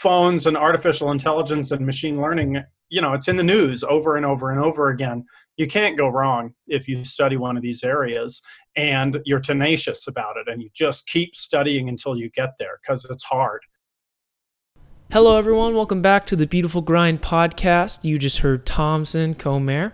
phones and artificial intelligence and machine learning, you know, it's in the news over and over and over again. You can't go wrong if you study one of these areas and you're tenacious about it and you just keep studying until you get there because it's hard. Hello, everyone. Welcome back to the Beautiful Grind podcast. You just heard Thomson Comer.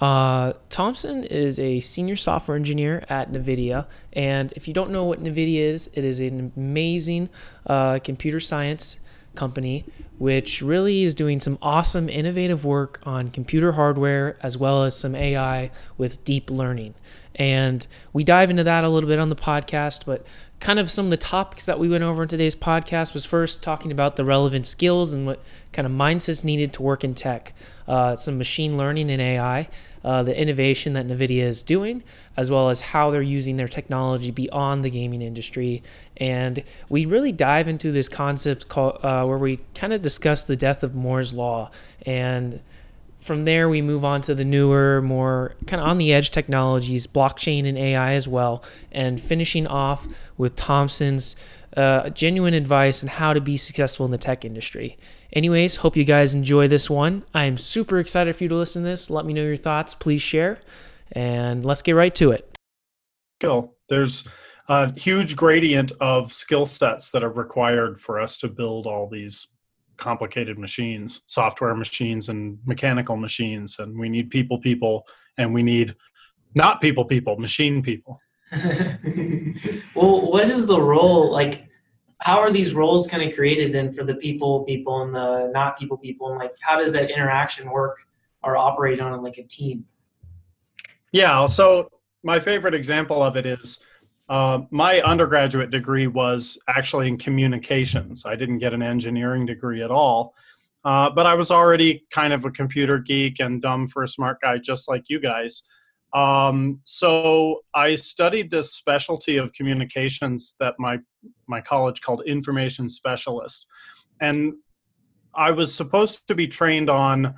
Uh, Thomson is a senior software engineer at NVIDIA. And if you don't know what NVIDIA is, it is an amazing uh, computer science company which really is doing some awesome, innovative work on computer hardware as well as some AI with deep learning. And we dive into that a little bit on the podcast, but kind of some of the topics that we went over in today's podcast was first talking about the relevant skills and what kind of mindsets needed to work in tech, uh, some machine learning and AI, uh, the innovation that NVIDIA is doing, as well as how they're using their technology beyond the gaming industry. And we really dive into this concept called, uh, where we kind of discuss the death of Moore's Law and from there, we move on to the newer, more kind of on the edge technologies, blockchain and AI as well, and finishing off with Thomson's uh, genuine advice on how to be successful in the tech industry. Anyways, hope you guys enjoy this one. I am super excited for you to listen to this. Let me know your thoughts. Please share, and let's get right to it. Cool. There's a huge gradient of skill sets that are required for us to build all these complicated machines, software machines and mechanical machines, and we need people people and we need not people people, machine people. well, what is the role like how are these roles kind of created then for the people people and the not people people and like how does that interaction work or operate on like a team? Yeah, so my favorite example of it is uh, my undergraduate degree was actually in communications. I didn't get an engineering degree at all, uh, but I was already kind of a computer geek and dumb for a smart guy, just like you guys. Um, so I studied this specialty of communications that my my college called information specialist, and I was supposed to be trained on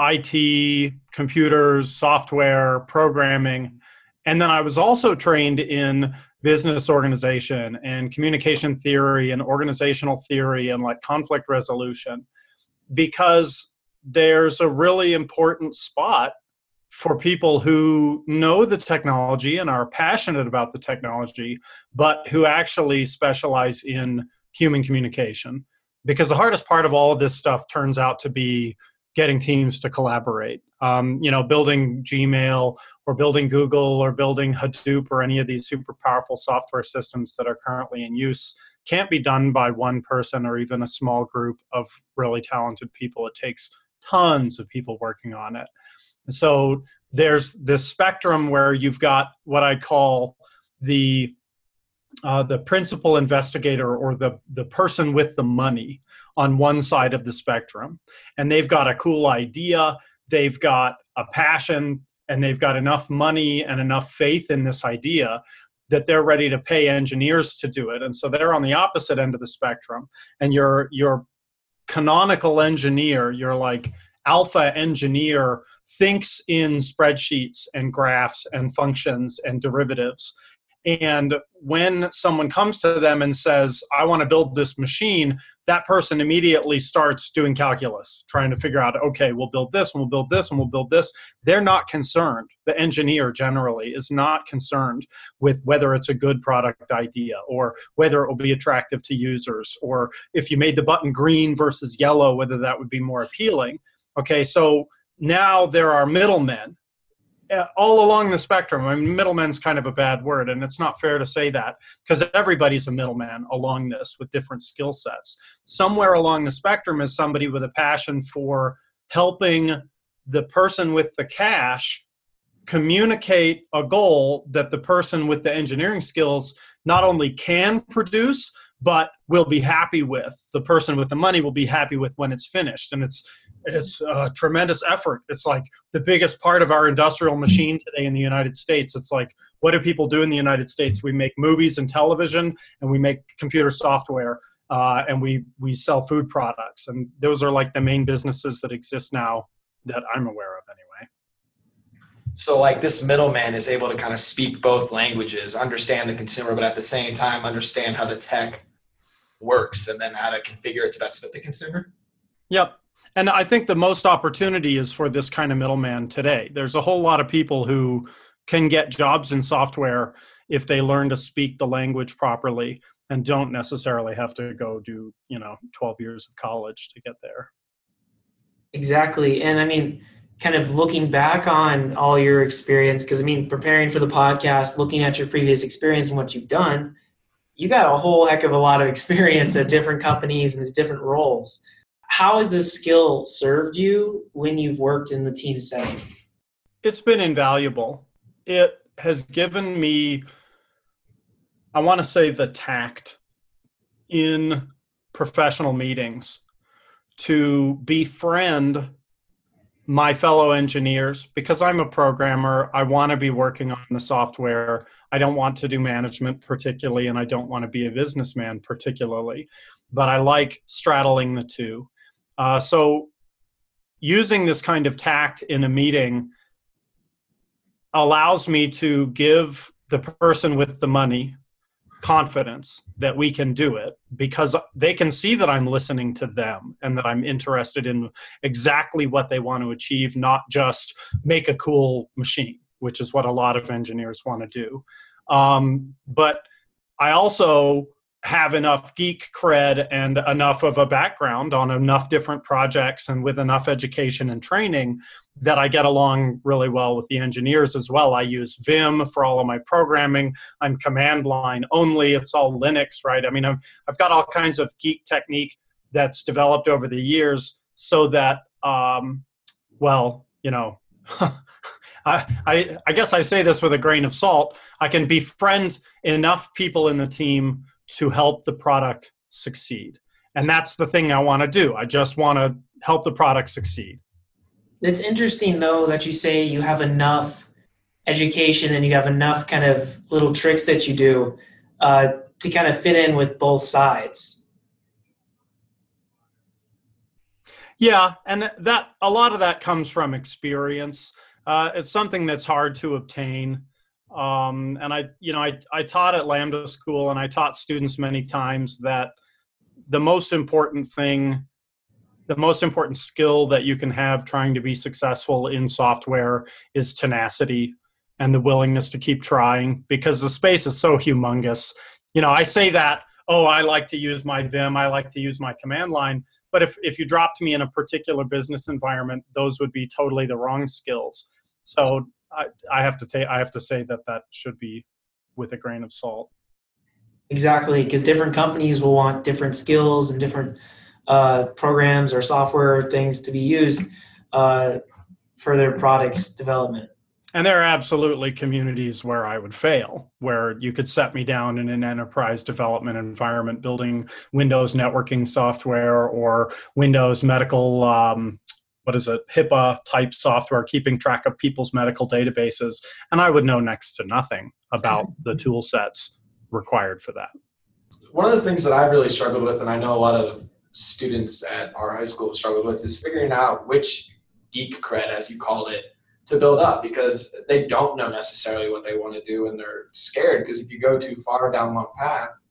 IT, computers, software, programming and then I was also trained in business organization and communication theory and organizational theory and like conflict resolution because there's a really important spot for people who know the technology and are passionate about the technology, but who actually specialize in human communication. Because the hardest part of all of this stuff turns out to be getting teams to collaborate. Um, you know, building Gmail or building Google or building Hadoop or any of these super powerful software systems that are currently in use can't be done by one person or even a small group of really talented people. It takes tons of people working on it. so there's this spectrum where you've got what I call the uh, the principal investigator or the the person with the money on one side of the spectrum. And they've got a cool idea they've got a passion and they've got enough money and enough faith in this idea that they're ready to pay engineers to do it. And so they're on the opposite end of the spectrum. And your your canonical engineer your like alpha engineer thinks in spreadsheets and graphs and functions and derivatives and when someone comes to them and says, I want to build this machine, that person immediately starts doing calculus, trying to figure out, okay, we'll build this and we'll build this and we'll build this. They're not concerned. The engineer generally is not concerned with whether it's a good product idea or whether it will be attractive to users or if you made the button green versus yellow, whether that would be more appealing. Okay, so now there are middlemen Uh, all along the spectrum. I mean, middleman's kind of a bad word, and it's not fair to say that because everybody's a middleman along this with different skill sets. Somewhere along the spectrum is somebody with a passion for helping the person with the cash communicate a goal that the person with the engineering skills not only can produce but will be happy with the person with the money will be happy with when it's finished and it's it's a tremendous effort. It's like the biggest part of our industrial machine today in the united states. It's like what do people do in the united states? We make movies and television and we make computer software uh, and we we sell food products. And those are like the main businesses that exist now that i'm aware of anyway. So like this middleman is able to kind of speak both languages understand the consumer but at the same time understand how the tech works and then how to configure it to best fit the consumer. Yep. And I think the most opportunity is for this kind of middleman today. There's a whole lot of people who can get jobs in software if they learn to speak the language properly and don't necessarily have to go do, you know, 12 years of college to get there. Exactly. And I mean, kind of looking back on all your experience, because I mean, preparing for the podcast, looking at your previous experience and what you've done, you got a whole heck of a lot of experience at different companies and different roles. How has this skill served you when you've worked in the team setting? It's been invaluable. It has given me, I want to say, the tact in professional meetings to befriend my fellow engineers because I'm a programmer. I want to be working on the software. I don't want to do management particularly, and I don't want to be a businessman particularly, but I like straddling the two. Uh, so, using this kind of tact in a meeting allows me to give the person with the money confidence that we can do it because they can see that I'm listening to them and that I'm interested in exactly what they want to achieve, not just make a cool machine, which is what a lot of engineers want to do. Um, but I also have enough geek cred and enough of a background on enough different projects and with enough education and training that I get along really well with the engineers as well. I use Vim for all of my programming. I'm command line only. It's all Linux, right? I mean, i have got all kinds of geek technique that's developed over the years so that, um, well, you know, I, I guess I say this with a grain of salt. I can befriend enough people in the team to help the product succeed. And that's the thing I want to do. I just want to help the product succeed. It's interesting though that you say you have enough education and you have enough kind of little tricks that you do uh, to kind of fit in with both sides. Yeah, and that a lot of that comes from experience. Uh, it's something that's hard to obtain. Um, and I, you know, I, I taught at Lambda School and I taught students many times that the most important thing, the most important skill that you can have trying to be successful in software is tenacity and the willingness to keep trying because the space is so humongous. You know, I say that, oh, I like to use my Vim, I like to use my command line. But if, if you dropped me in a particular business environment, those would be totally the wrong skills. So I, I have to take I have to say that that should be with a grain of salt. Exactly, because different companies will want different skills and different uh, programs or software things to be used uh, for their products development. And there are absolutely communities where I would fail, where you could set me down in an enterprise development environment, building Windows networking software or Windows medical um, what is it HIPAA type software keeping track of people's medical databases, and I would know next to nothing about the tool sets required for that. One of the things that I've really struggled with, and I know a lot of students at our high school have struggled with, is figuring out which geek cred, as you called it, to build up because they don't know necessarily what they want to do and they're scared because if you go too far down one path,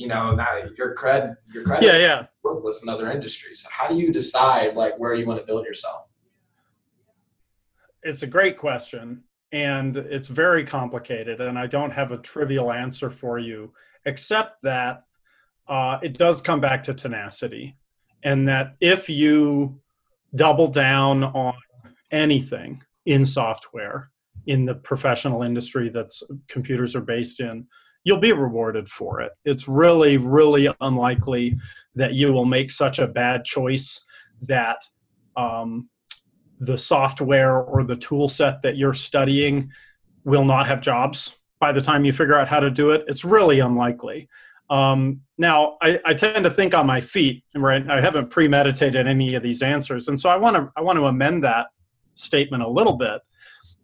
you know, now your cred, your credit yeah, yeah. worthless in other industries. How do you decide like where you want to build yourself? It's a great question and it's very complicated and I don't have a trivial answer for you except that uh, it does come back to tenacity and that if you double down on anything in software in the professional industry that computers are based in you'll be rewarded for it. It's really, really unlikely that you will make such a bad choice that um, the software or the tool set that you're studying will not have jobs by the time you figure out how to do it. It's really unlikely. Um, now, I, I, tend to think on my feet, right? I haven't premeditated any of these answers, and so I want to I want to amend that statement a little bit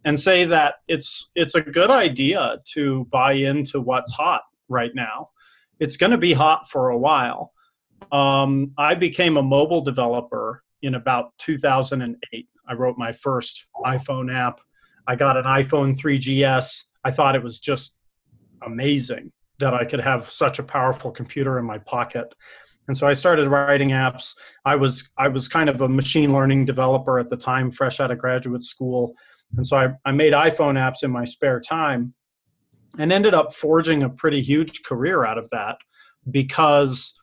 and say that it's it's a good idea to buy into what's hot right now. It's going to be hot for a while. Um, I became a mobile developer in about 2008. I wrote my first iPhone app. I got an iPhone 3GS. I thought it was just amazing. that I could have such a powerful computer in my pocket. And so I started writing apps. I was I was kind of a machine learning developer at the time, fresh out of graduate school. And so I, I made iPhone apps in my spare time and ended up forging a pretty huge career out of that because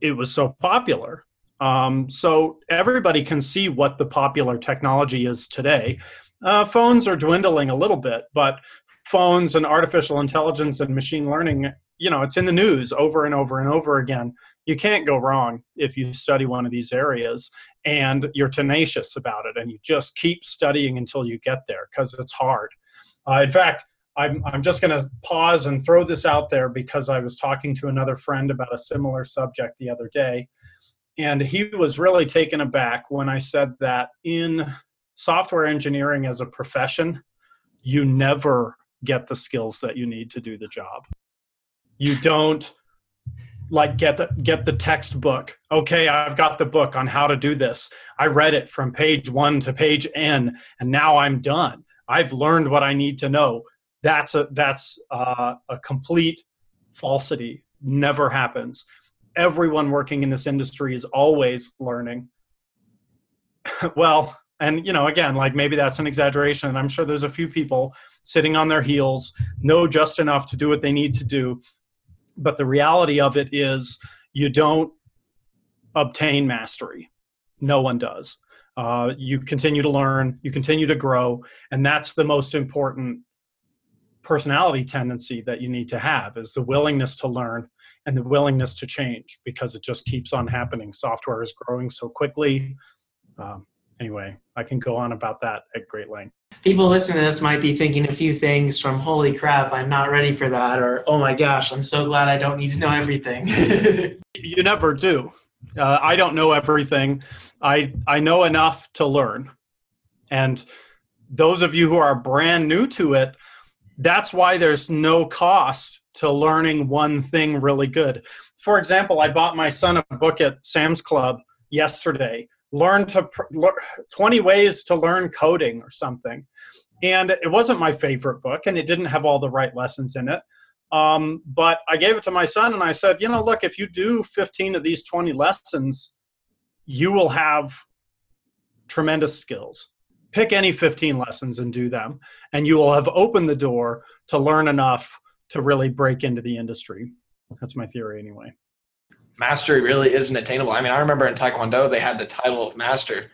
it was so popular. Um, so everybody can see what the popular technology is today. Uh, phones are dwindling a little bit, but phones and artificial intelligence and machine learning, you know, it's in the news over and over and over again. You can't go wrong if you study one of these areas and you're tenacious about it and you just keep studying until you get there because it's hard. Uh, in fact, I'm, I'm just going to pause and throw this out there because I was talking to another friend about a similar subject the other day. And he was really taken aback when I said that in software engineering as a profession, you never get the skills that you need to do the job. You don't like get the get the textbook. Okay, I've got the book on how to do this. I read it from page 1 to page n and now I'm done. I've learned what I need to know that's a that's uh, a complete falsity never happens everyone working in this industry is always learning well and you know again like maybe that's an exaggeration i'm sure there's a few people sitting on their heels know just enough to do what they need to do but the reality of it is you don't obtain mastery. No one does. Uh, you continue to learn you continue to grow and that's the most important personality tendency that you need to have is the willingness to learn and the willingness to change because it just keeps on happening. Software is growing so quickly. Um, anyway i can go on about that at great length people listening to this might be thinking a few things from holy crap i'm not ready for that or oh my gosh i'm so glad i don't need to know everything you never do uh, i don't know everything i i know enough to learn and those of you who are brand new to it that's why there's no cost to learning one thing really good. For example, I bought my son a book at Sam's Club yesterday. Learn to 20 ways to learn coding or something. And it wasn't my favorite book and it didn't have all the right lessons in it. Um, but I gave it to my son and I said, you know, look, if you do 15 of these 20 lessons, you will have tremendous skills pick any 15 lessons and do them and you will have opened the door to learn enough to really break into the industry that's my theory anyway mastery really isn't attainable i mean i remember in taekwondo they had the title of master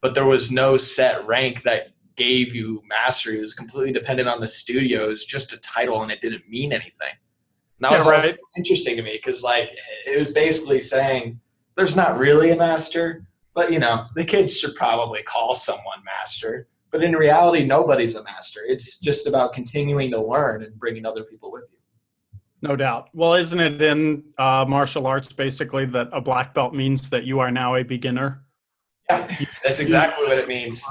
but there was no set rank that gave you mastery it was completely dependent on the studios just a title and it didn't mean anything and that yeah, was right. interesting to me because like it was basically saying there's not really a master but you know, the kids should probably call someone master. But in reality, nobody's a master. It's just about continuing to learn and bringing other people with you. No doubt. Well, isn't it in uh, martial arts basically that a black belt means that you are now a beginner? Yeah, that's exactly what it means.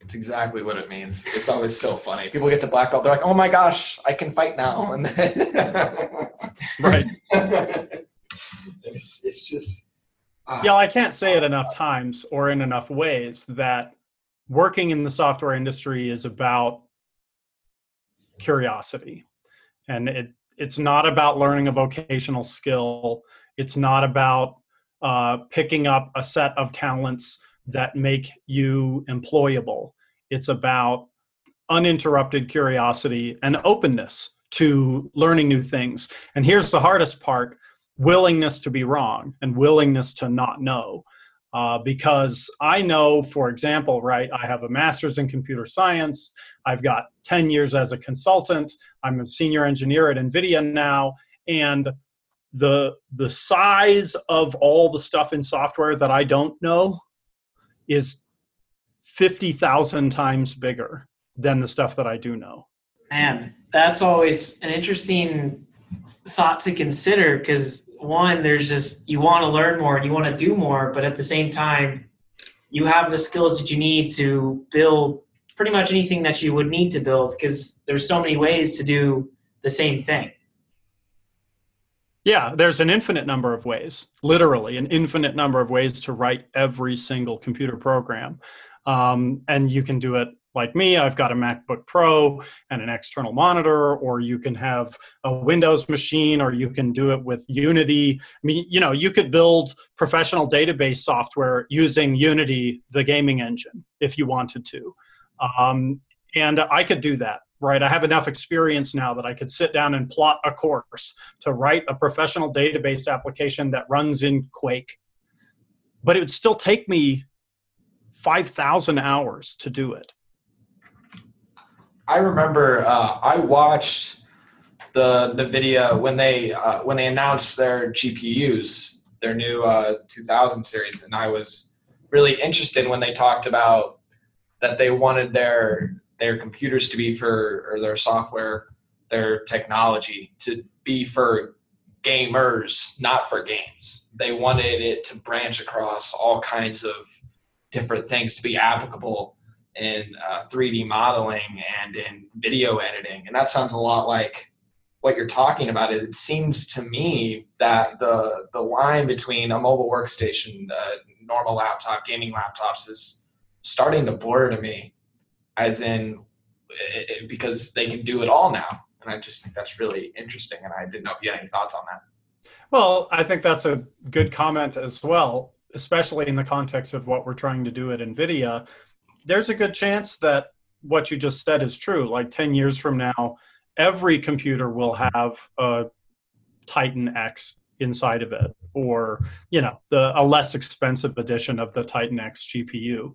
It's exactly what it means. It's always so funny. People get to black belt, they're like, "Oh my gosh, I can fight now!" And then right. it's, it's just Ah. yeah, I can't say it enough times or in enough ways that working in the software industry is about curiosity. And it it's not about learning a vocational skill. It's not about uh, picking up a set of talents that make you employable. It's about uninterrupted curiosity and openness to learning new things. And here's the hardest part willingness to be wrong and willingness to not know. Uh, because I know, for example, right, I have a master's in computer science. I've got 10 years as a consultant. I'm a senior engineer at NVIDIA now. And the, the size of all the stuff in software that I don't know is 50,000 times bigger than the stuff that I do know. Man, that's always an interesting thought to consider because one, there's just you want to learn more and you want to do more, but at the same time, you have the skills that you need to build pretty much anything that you would need to build because there's so many ways to do the same thing. Yeah, there's an infinite number of ways, literally, an infinite number of ways to write every single computer program. Um, and you can do it like me, I've got a MacBook Pro and an external monitor, or you can have a Windows machine, or you can do it with Unity. I mean, you know, you could build professional database software using Unity, the gaming engine, if you wanted to. Um, and I could do that, right? I have enough experience now that I could sit down and plot a course to write a professional database application that runs in Quake. But it would still take me 5,000 hours to do it. I remember uh, I watched the NVIDIA when they uh, when they announced their GPUs, their new uh, 2000 series, and I was really interested when they talked about that they wanted their their computers to be for or their software, their technology to be for gamers, not for games. They wanted it to branch across all kinds of different things to be applicable in uh, 3D modeling and in video editing. And that sounds a lot like what you're talking about. It seems to me that the the line between a mobile workstation, a normal laptop, gaming laptops is starting to blur to me, as in it, because they can do it all now. And I just think that's really interesting. And I didn't know if you had any thoughts on that. Well, I think that's a good comment as well, especially in the context of what we're trying to do at NVIDIA there's a good chance that what you just said is true. Like 10 years from now, every computer will have a Titan X inside of it, or you know, the a less expensive edition of the Titan X GPU.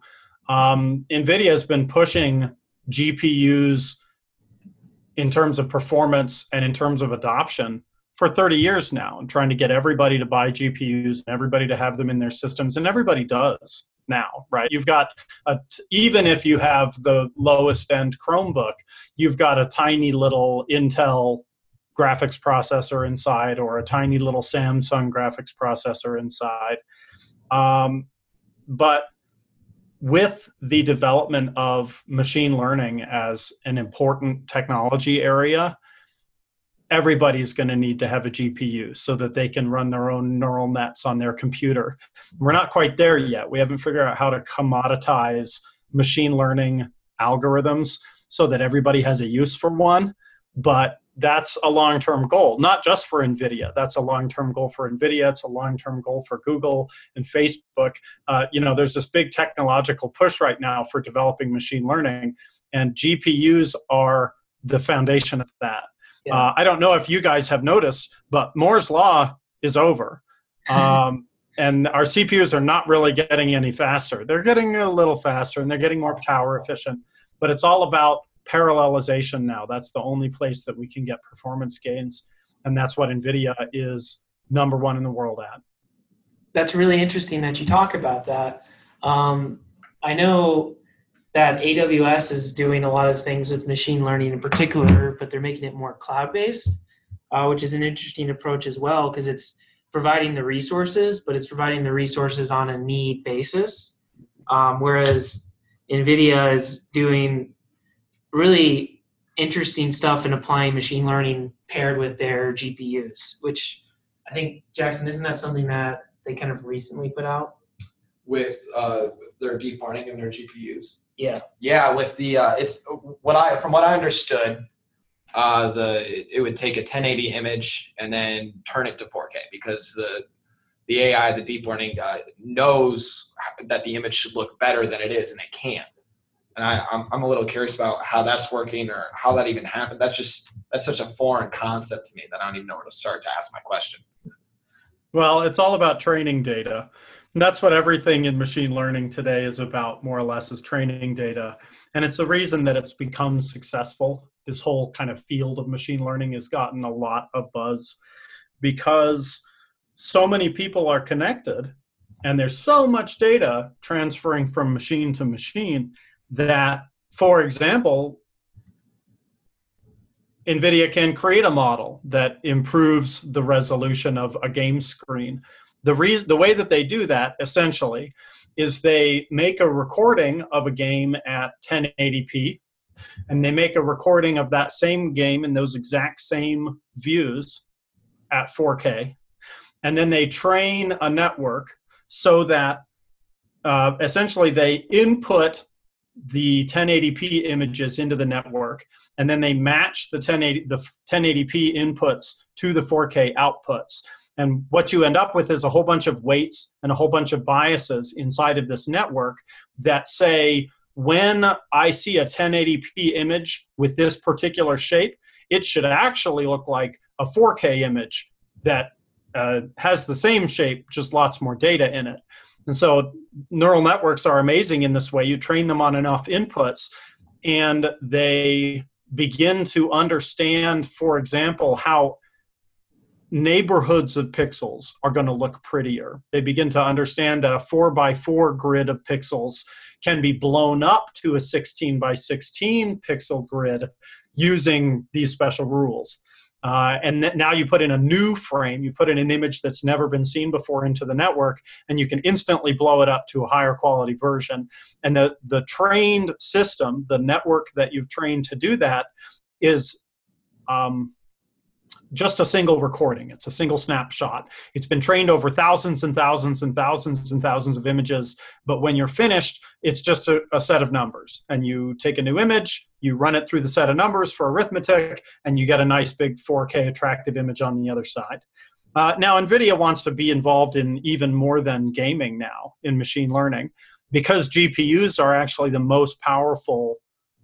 Um, NVIDIA has been pushing GPUs in terms of performance and in terms of adoption for 30 years now and trying to get everybody to buy GPUs and everybody to have them in their systems, and everybody does now, right? You've got a, even if you have the lowest end Chromebook, you've got a tiny little Intel graphics processor inside or a tiny little Samsung graphics processor inside. Um, but with the development of machine learning as an important technology area, everybody's going to need to have a GPU so that they can run their own neural nets on their computer. We're not quite there yet. We haven't figured out how to commoditize machine learning algorithms so that everybody has a use for one. But that's a long term goal, not just for NVIDIA. That's a long term goal for NVIDIA. It's a long term goal for Google and Facebook. Uh, you know, there's this big technological push right now for developing machine learning, and GPUs are the foundation of that. Yeah. Uh, I don't know if you guys have noticed, but Moore's law is over. Um, and our CPUs are not really getting any faster. They're getting a little faster and they're getting more power efficient, but it's all about parallelization now. That's the only place that we can get performance gains. And that's what NVIDIA is number one in the world at. That's really interesting that you talk about that. Um, I know that AWS is doing a lot of things with machine learning in particular, but they're making it more cloud based, uh, which is an interesting approach as well because it's providing the resources, but it's providing the resources on a need basis. Um, whereas NVIDIA is doing really interesting stuff in applying machine learning paired with their GPUs, which I think, Jackson, isn't that something that they kind of recently put out? With uh, their deep learning and their GPUs. Yeah. Yeah, with the uh, it's what I from what I understood, uh, the it would take a 1080 image and then turn it to 4K because the the AI, the deep learning, uh, knows that the image should look better than it is, and it can. And I, I'm, I'm a little curious about how that's working or how that even happened. That's just that's such a foreign concept to me that I don't even know where to start to ask my question. Well, it's all about training data. And that's what everything in machine learning today is about, more or less, is training data. And it's the reason that it's become successful. This whole kind of field of machine learning has gotten a lot of buzz because so many people are connected and there's so much data transferring from machine to machine that, for example, NVIDIA can create a model that improves the resolution of a game screen the reason the way that they do that essentially is they make a recording of a game at 1080p and they make a recording of that same game in those exact same views at 4K and then they train a network so that uh, essentially they input the 1080p images into the network and then they match the 1080 the 1080p inputs to the 4k outputs and what you end up with is a whole bunch of weights and a whole bunch of biases inside of this network that say when i see a 1080p image with this particular shape it should actually look like a 4k image that uh, has the same shape just lots more data in it and so neural networks are amazing in this way. You train them on enough inputs and they begin to understand, for example, how neighborhoods of pixels are going to look prettier. They begin to understand that a four by four grid of pixels can be blown up to a 16 by 16 pixel grid using these special rules. Uh, and th- now you put in a new frame, you put in an image that's never been seen before into the network, and you can instantly blow it up to a higher quality version. And the, the trained system, the network that you've trained to do that, is um, just a single recording. It's a single snapshot. It's been trained over thousands and thousands and thousands and thousands of images. But when you're finished, it's just a, a, set of numbers. And you take a new image, you run it through the set of numbers for arithmetic, and you get a nice big 4K attractive image on the other side. Uh, now, NVIDIA wants to be involved in even more than gaming now in machine learning because GPUs are actually the most powerful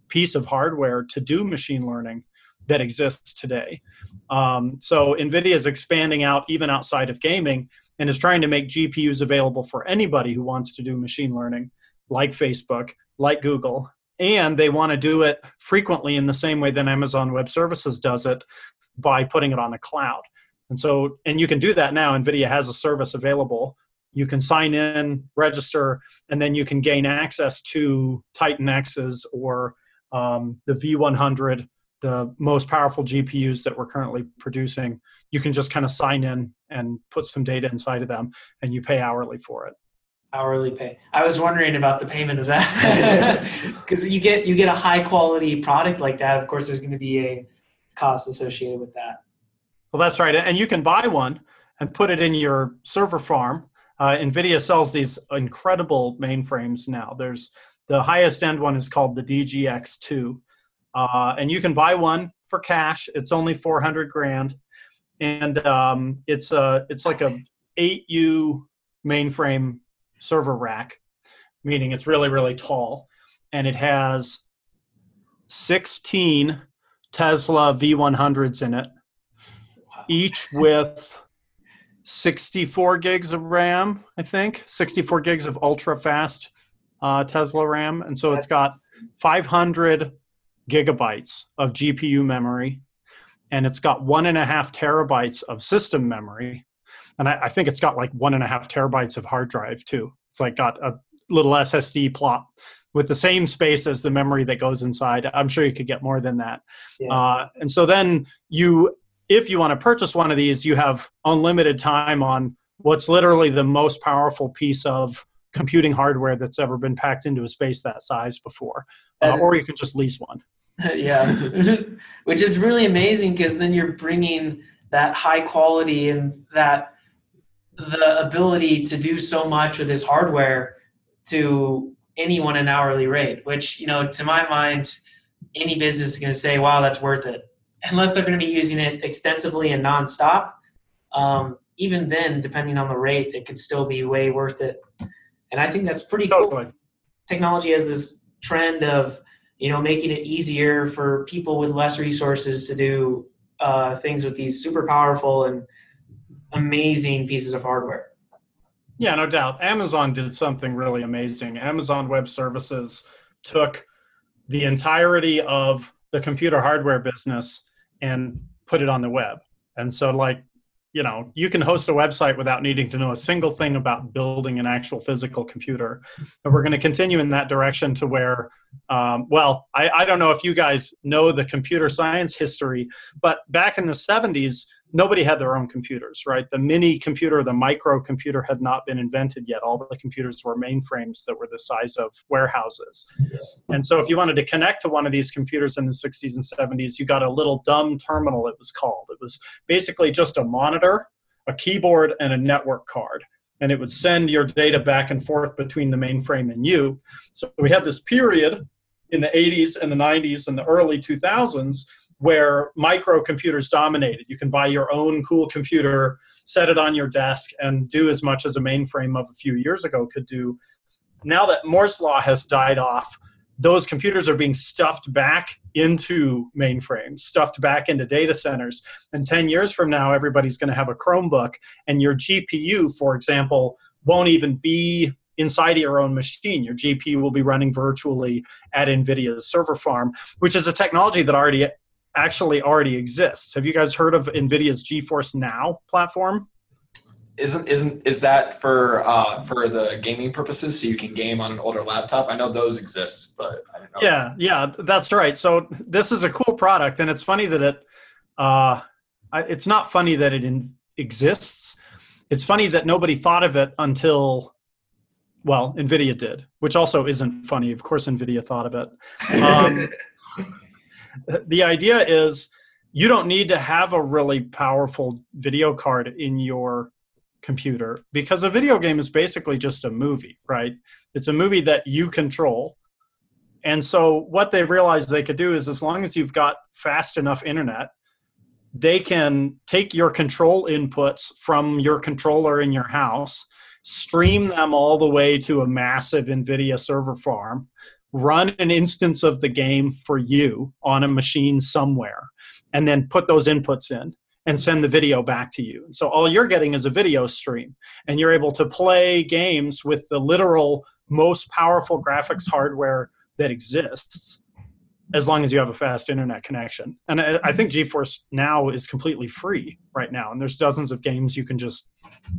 piece of hardware to do machine learning that exists today. Um, so NVIDIA is expanding out even outside of gaming and is trying to make GPUs available for anybody who wants to do machine learning, like Facebook, like Google. And they want to do it frequently in the same way that Amazon Web Services does it by putting it on the cloud. And so, and you can do that now. NVIDIA has a service available. You can sign in, register, and then you can gain access to Titan X's or um, the V100 the most powerful GPUs that we're currently producing, you can just kind of sign in and put some data inside of them, and you pay hourly for it. Hourly pay. I was wondering about the payment of that because you get you get a high quality product like that. Of course, there's going to be a cost associated with that. Well, that's right, and you can buy one and put it in your server farm. Uh, NVIDIA sells these incredible mainframes now. There's the highest end one is called the DGX2 uh, and you can buy one for cash. It's only 400 grand, and um, it's a it's like a 8U mainframe server rack, meaning it's really really tall, and it has 16 Tesla V100s in it, each with 64 gigs of RAM, I think, 64 gigs of ultra fast uh, Tesla RAM, and so it's got 500 gigabytes of GPU memory, and it's got one and a half terabytes of system memory. And I, I think it's got like one and a half terabytes of hard drive too. It's like got a little SSD plot with the same space as the memory that goes inside. I'm sure you could get more than that. Yeah. Uh, and so then you, if you want to purchase one of these, you have unlimited time on what's literally the most powerful piece of computing hardware that's ever been packed into a space that size before. Uh, or you can just lease one. yeah, which is really amazing because then you're bringing that high quality and that the ability to do so much with this hardware to anyone an hourly rate. Which you know, to my mind, any business is going to say, "Wow, that's worth it," unless they're going to be using it extensively and nonstop. Um, even then, depending on the rate, it could still be way worth it. And I think that's pretty cool. Technology has this trend of you know, making it easier for people with less resources to do uh, things with these super powerful and amazing pieces of hardware. Yeah, no doubt. Amazon did something really amazing. Amazon Web Services took the entirety of the computer hardware business and put it on the web. And so, like, you know you can host a website without needing to know a single thing about building an actual physical computer. And we're going to continue in that direction to where um, well I, I don't know if you guys know the computer science history but back in the 70s nobody had their own computers, right? The mini computer, the micro computer had not been invented yet. All the computers were mainframes that were the size of warehouses. And so if you wanted to connect to one of these computers in the 60s and 70s, you got a little dumb terminal, it was called. It was basically just a monitor, a keyboard, and a network card. and it would send your data back and forth between the mainframe and you. So we had this period in the 80s and the 90s and the early 2000s where microcomputers dominated. You can buy your own cool computer, set it on your desk, and do as much as a mainframe of a few years ago could do. Now that Moore's Law has died off, those computers are being stuffed back into mainframes, stuffed back into data centers. And 10 years from now, everybody's going to have a Chromebook, and your GPU, for example, won't even be inside your own machine. Your GPU will be running virtually at NVIDIA's server farm, which is a technology that already actually already exists. Have you guys heard of NVIDIA's GeForce Now platform? Isn't isn't is that for uh, for the gaming purposes? So you can game on an older laptop. I know those exist, but I don't know. Yeah, yeah, that's right. So this is a cool product, and it's funny that it. Uh, it's not funny that it in, exists. It's funny that nobody thought of it until, well, Nvidia did, which also isn't funny. Of course, Nvidia thought of it. Um, the idea is you don't need to have a really powerful video card in your computer because a video game is basically just a movie, right? It's a movie that you control. And so what they realized they could do is as long as you've got fast enough internet, they can take your control inputs from your controller in your house, stream them all the way to a massive NVIDIA server farm, run an instance of the game for you on a machine somewhere, and then put those inputs in and send the video back to you. So all you're getting is a video stream, and you're able to play games with the literal most powerful graphics hardware that exists as long as you have a fast internet connection. And I, think GeForce Now is completely free right now, and there's dozens of games you can just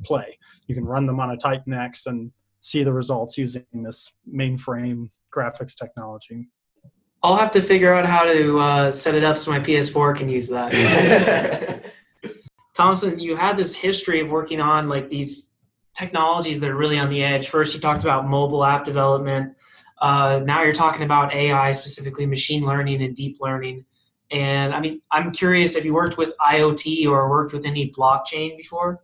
play. You can run them on a Titan X and see the results using this mainframe graphics technology. I'll have to figure out how to uh, set it up so my PS4 can use that. Thomson, you had this history of working on like these technologies that are really on the edge. First, you talked about mobile app development. Uh, now you're talking about AI, specifically machine learning and deep learning. And I mean, I'm curious, have you worked with IoT or worked with any blockchain before?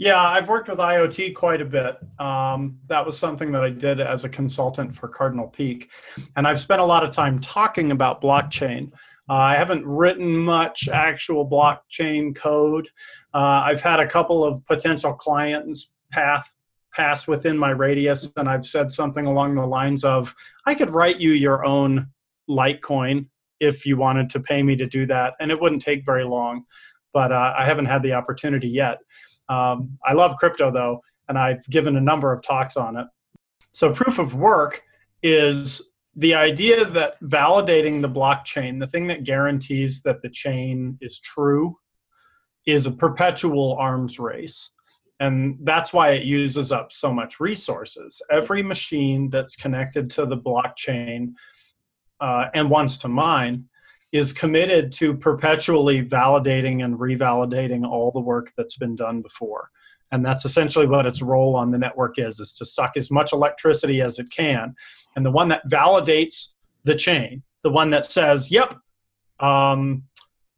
Yeah, I've worked with IoT quite a bit. Um, that was something that I did as a consultant for Cardinal Peak. And I've spent a lot of time talking about blockchain. Uh, I haven't written much actual blockchain code. Uh, I've had a couple of potential clients path pass within my radius, and I've said something along the lines of, I could write you your own Litecoin if you wanted to pay me to do that, and it wouldn't take very long. But uh, I haven't had the opportunity yet. Um, I love crypto though, and I've given a number of talks on it. So, proof of work is the idea that validating the blockchain, the thing that guarantees that the chain is true, is a perpetual arms race. And that's why it uses up so much resources. Every machine that's connected to the blockchain uh, and wants to mine is committed to perpetually validating and revalidating all the work that's been done before. And that's essentially what its role on the network is is to suck as much electricity as it can. And the one that validates the chain the one that says yep um,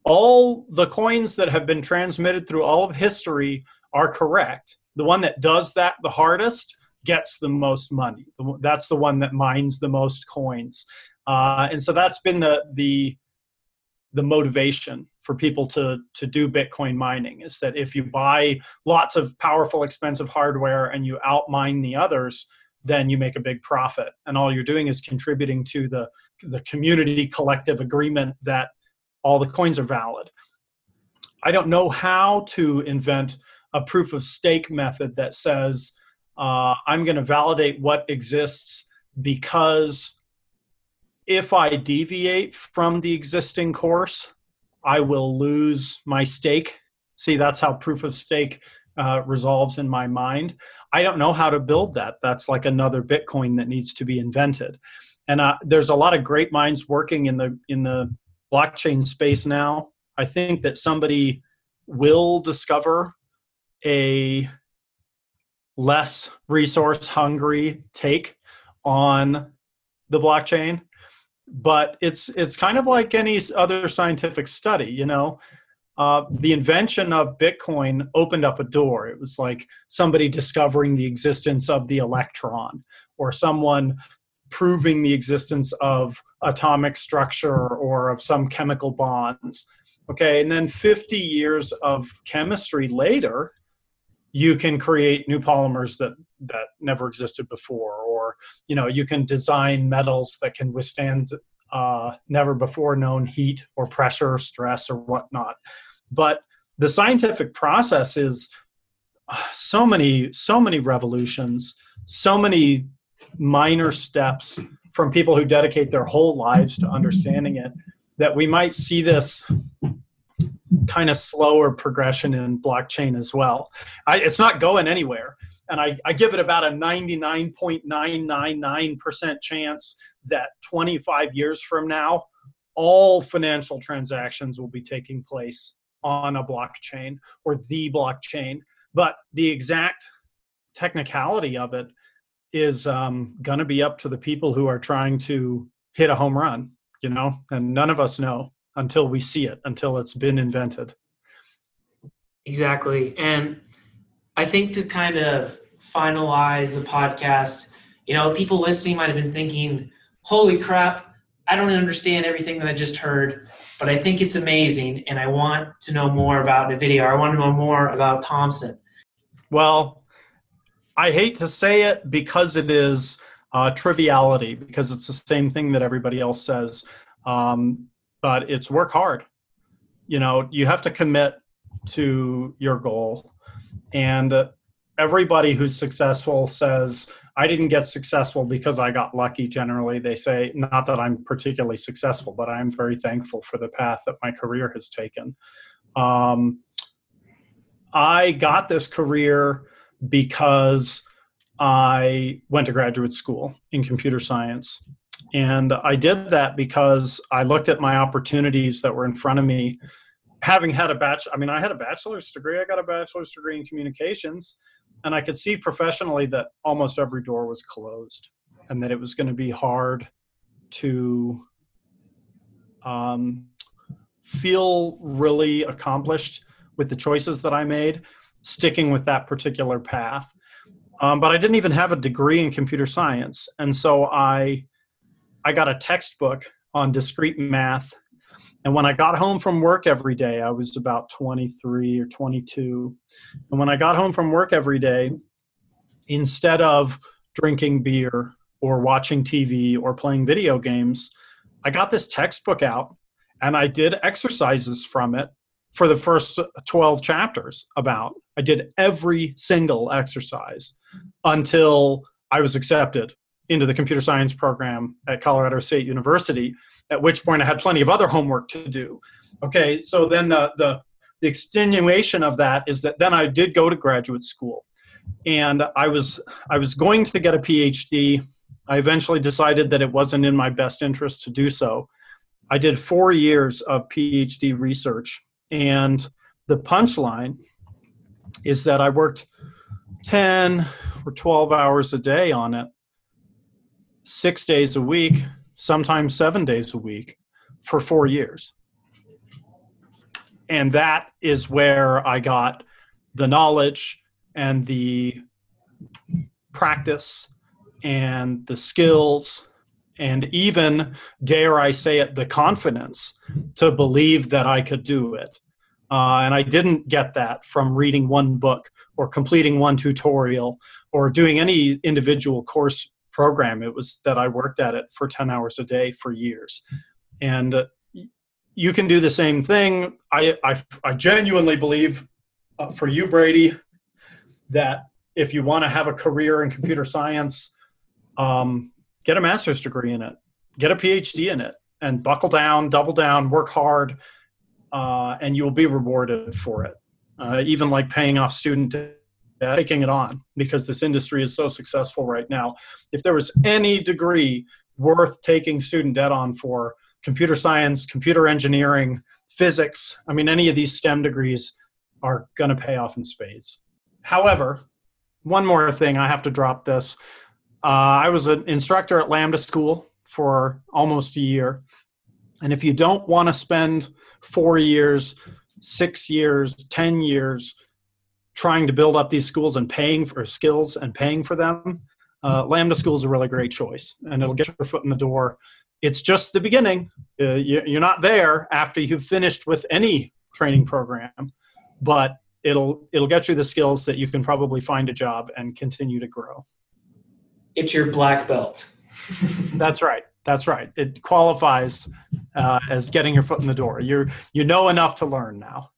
all the coins that have been transmitted through all of history are correct. The one that does that the hardest gets the most money. That's the one that mines the most coins. Uh, and so that's been the the the motivation for people to to do bitcoin mining is that if you buy lots of powerful expensive hardware and you outmine the others then you make a big profit. And all you're doing is contributing to the the community collective agreement that all the coins are valid. I don't know how to invent a proof of stake method that says uh, i'm going to validate what exists because if I deviate from the existing course, I will lose my stake. See, that's how proof of stake uh, resolves in my mind. I don't know how to build that. That's like another Bitcoin that needs to be invented. And uh, there's a lot of great minds working in the in the blockchain space now. I think that somebody will discover a less resource hungry take on the blockchain but it's it's kind of like any other scientific study you know uh, the invention of Bitcoin opened up a door. It was like somebody discovering the existence of the electron or someone proving the existence of atomic structure or of some chemical bonds. Okay, and then 50 years of chemistry later, you can create new polymers that that never existed before or you know you can design metals that can withstand uh, never before known heat or pressure stress or whatnot. But the scientific process is uh, so many so many revolutions so many minor steps from people who dedicate their whole lives to understanding it that we might see this kind of slower progression in blockchain as well. I, it's not going anywhere. And I, I give it about a 99.999% chance that 25 years from now, all financial transactions will be taking place on a blockchain or the blockchain. But the exact technicality of it is um, going to be up to the people who are trying to hit a home run, you know, and none of us know until we see it, until it's been invented. Exactly. And I think to kind of finalize the podcast, you know, people listening might have been thinking, holy crap, I don't understand everything that I just heard, but I think it's amazing and I want to know more about NVIDIA. I want to know more about Thomson. Well, I hate to say it because it is uh, triviality, because it's the same thing that everybody else says. Um, but it's work hard. You know, you have to commit to your goal. And everybody who's successful says, I didn't get successful because I got lucky. Generally, they say, not that I'm particularly successful, but I'm very thankful for the path that my career has taken. Um, I got this career because I went to graduate school in computer science. And I did that because I looked at my opportunities that were in front of me. Having had a bachelor, I mean, I had a bachelor's degree. I got a bachelor's degree in communications, and I could see professionally that almost every door was closed, and that it was going to be hard to um, feel really accomplished with the choices that I made, sticking with that particular path. Um, but I didn't even have a degree in computer science, and so I I got a textbook on discrete math. And when I got home from work every day, I was about 23 or 22. And when I got home from work every day, instead of drinking beer or watching TV or playing video games, I got this textbook out and I did exercises from it for the first 12 chapters about. I did every single exercise until I was accepted into the computer science program at Colorado State University, at which point I had plenty of other homework to do. Okay, so then the, the, the extenuation of that is that then I did go to graduate school and I was I was going to get a PhD. I eventually decided that it wasn't in my best interest to do so. I did four years of PhD research, and the punchline is that I worked 10 or 12 hours a day on it six days a week, sometimes seven days a week for four years. And that is where I got the knowledge and the practice and the skills and even, dare I say it, the confidence to believe that I could do it. Uh, and I didn't get that from reading one book or completing one tutorial or doing any individual course program. It was that I worked at it for 10 hours a day for years. And uh, you can do the same thing. I, I, I genuinely believe uh, for you, Brady, that if you want to have a career in computer science, um, get a master's degree in it, get a PhD in it, and buckle down, double down, work hard, uh, and you will be rewarded for it. Uh, even like paying off student taking it on because this industry is so successful right now. If there was any degree worth taking student debt on for computer science, computer engineering, physics, I mean, any of these STEM degrees are going to pay off in spades. However, one more thing, I have to drop this. Uh, I was an instructor at Lambda School for almost a year. And if you don't want to spend four years six years, 10 years trying to build up these schools and paying for skills and paying for them, uh, Lambda School is a really great choice and it'll get your foot in the door. It's just the beginning. Uh, you, you're not there after you've finished with any training program, but it'll it'll get you the skills that you can probably find a job and continue to grow. It's your black belt. That's right. That's right. It qualifies uh, as getting your foot in the door. You you know enough to learn now.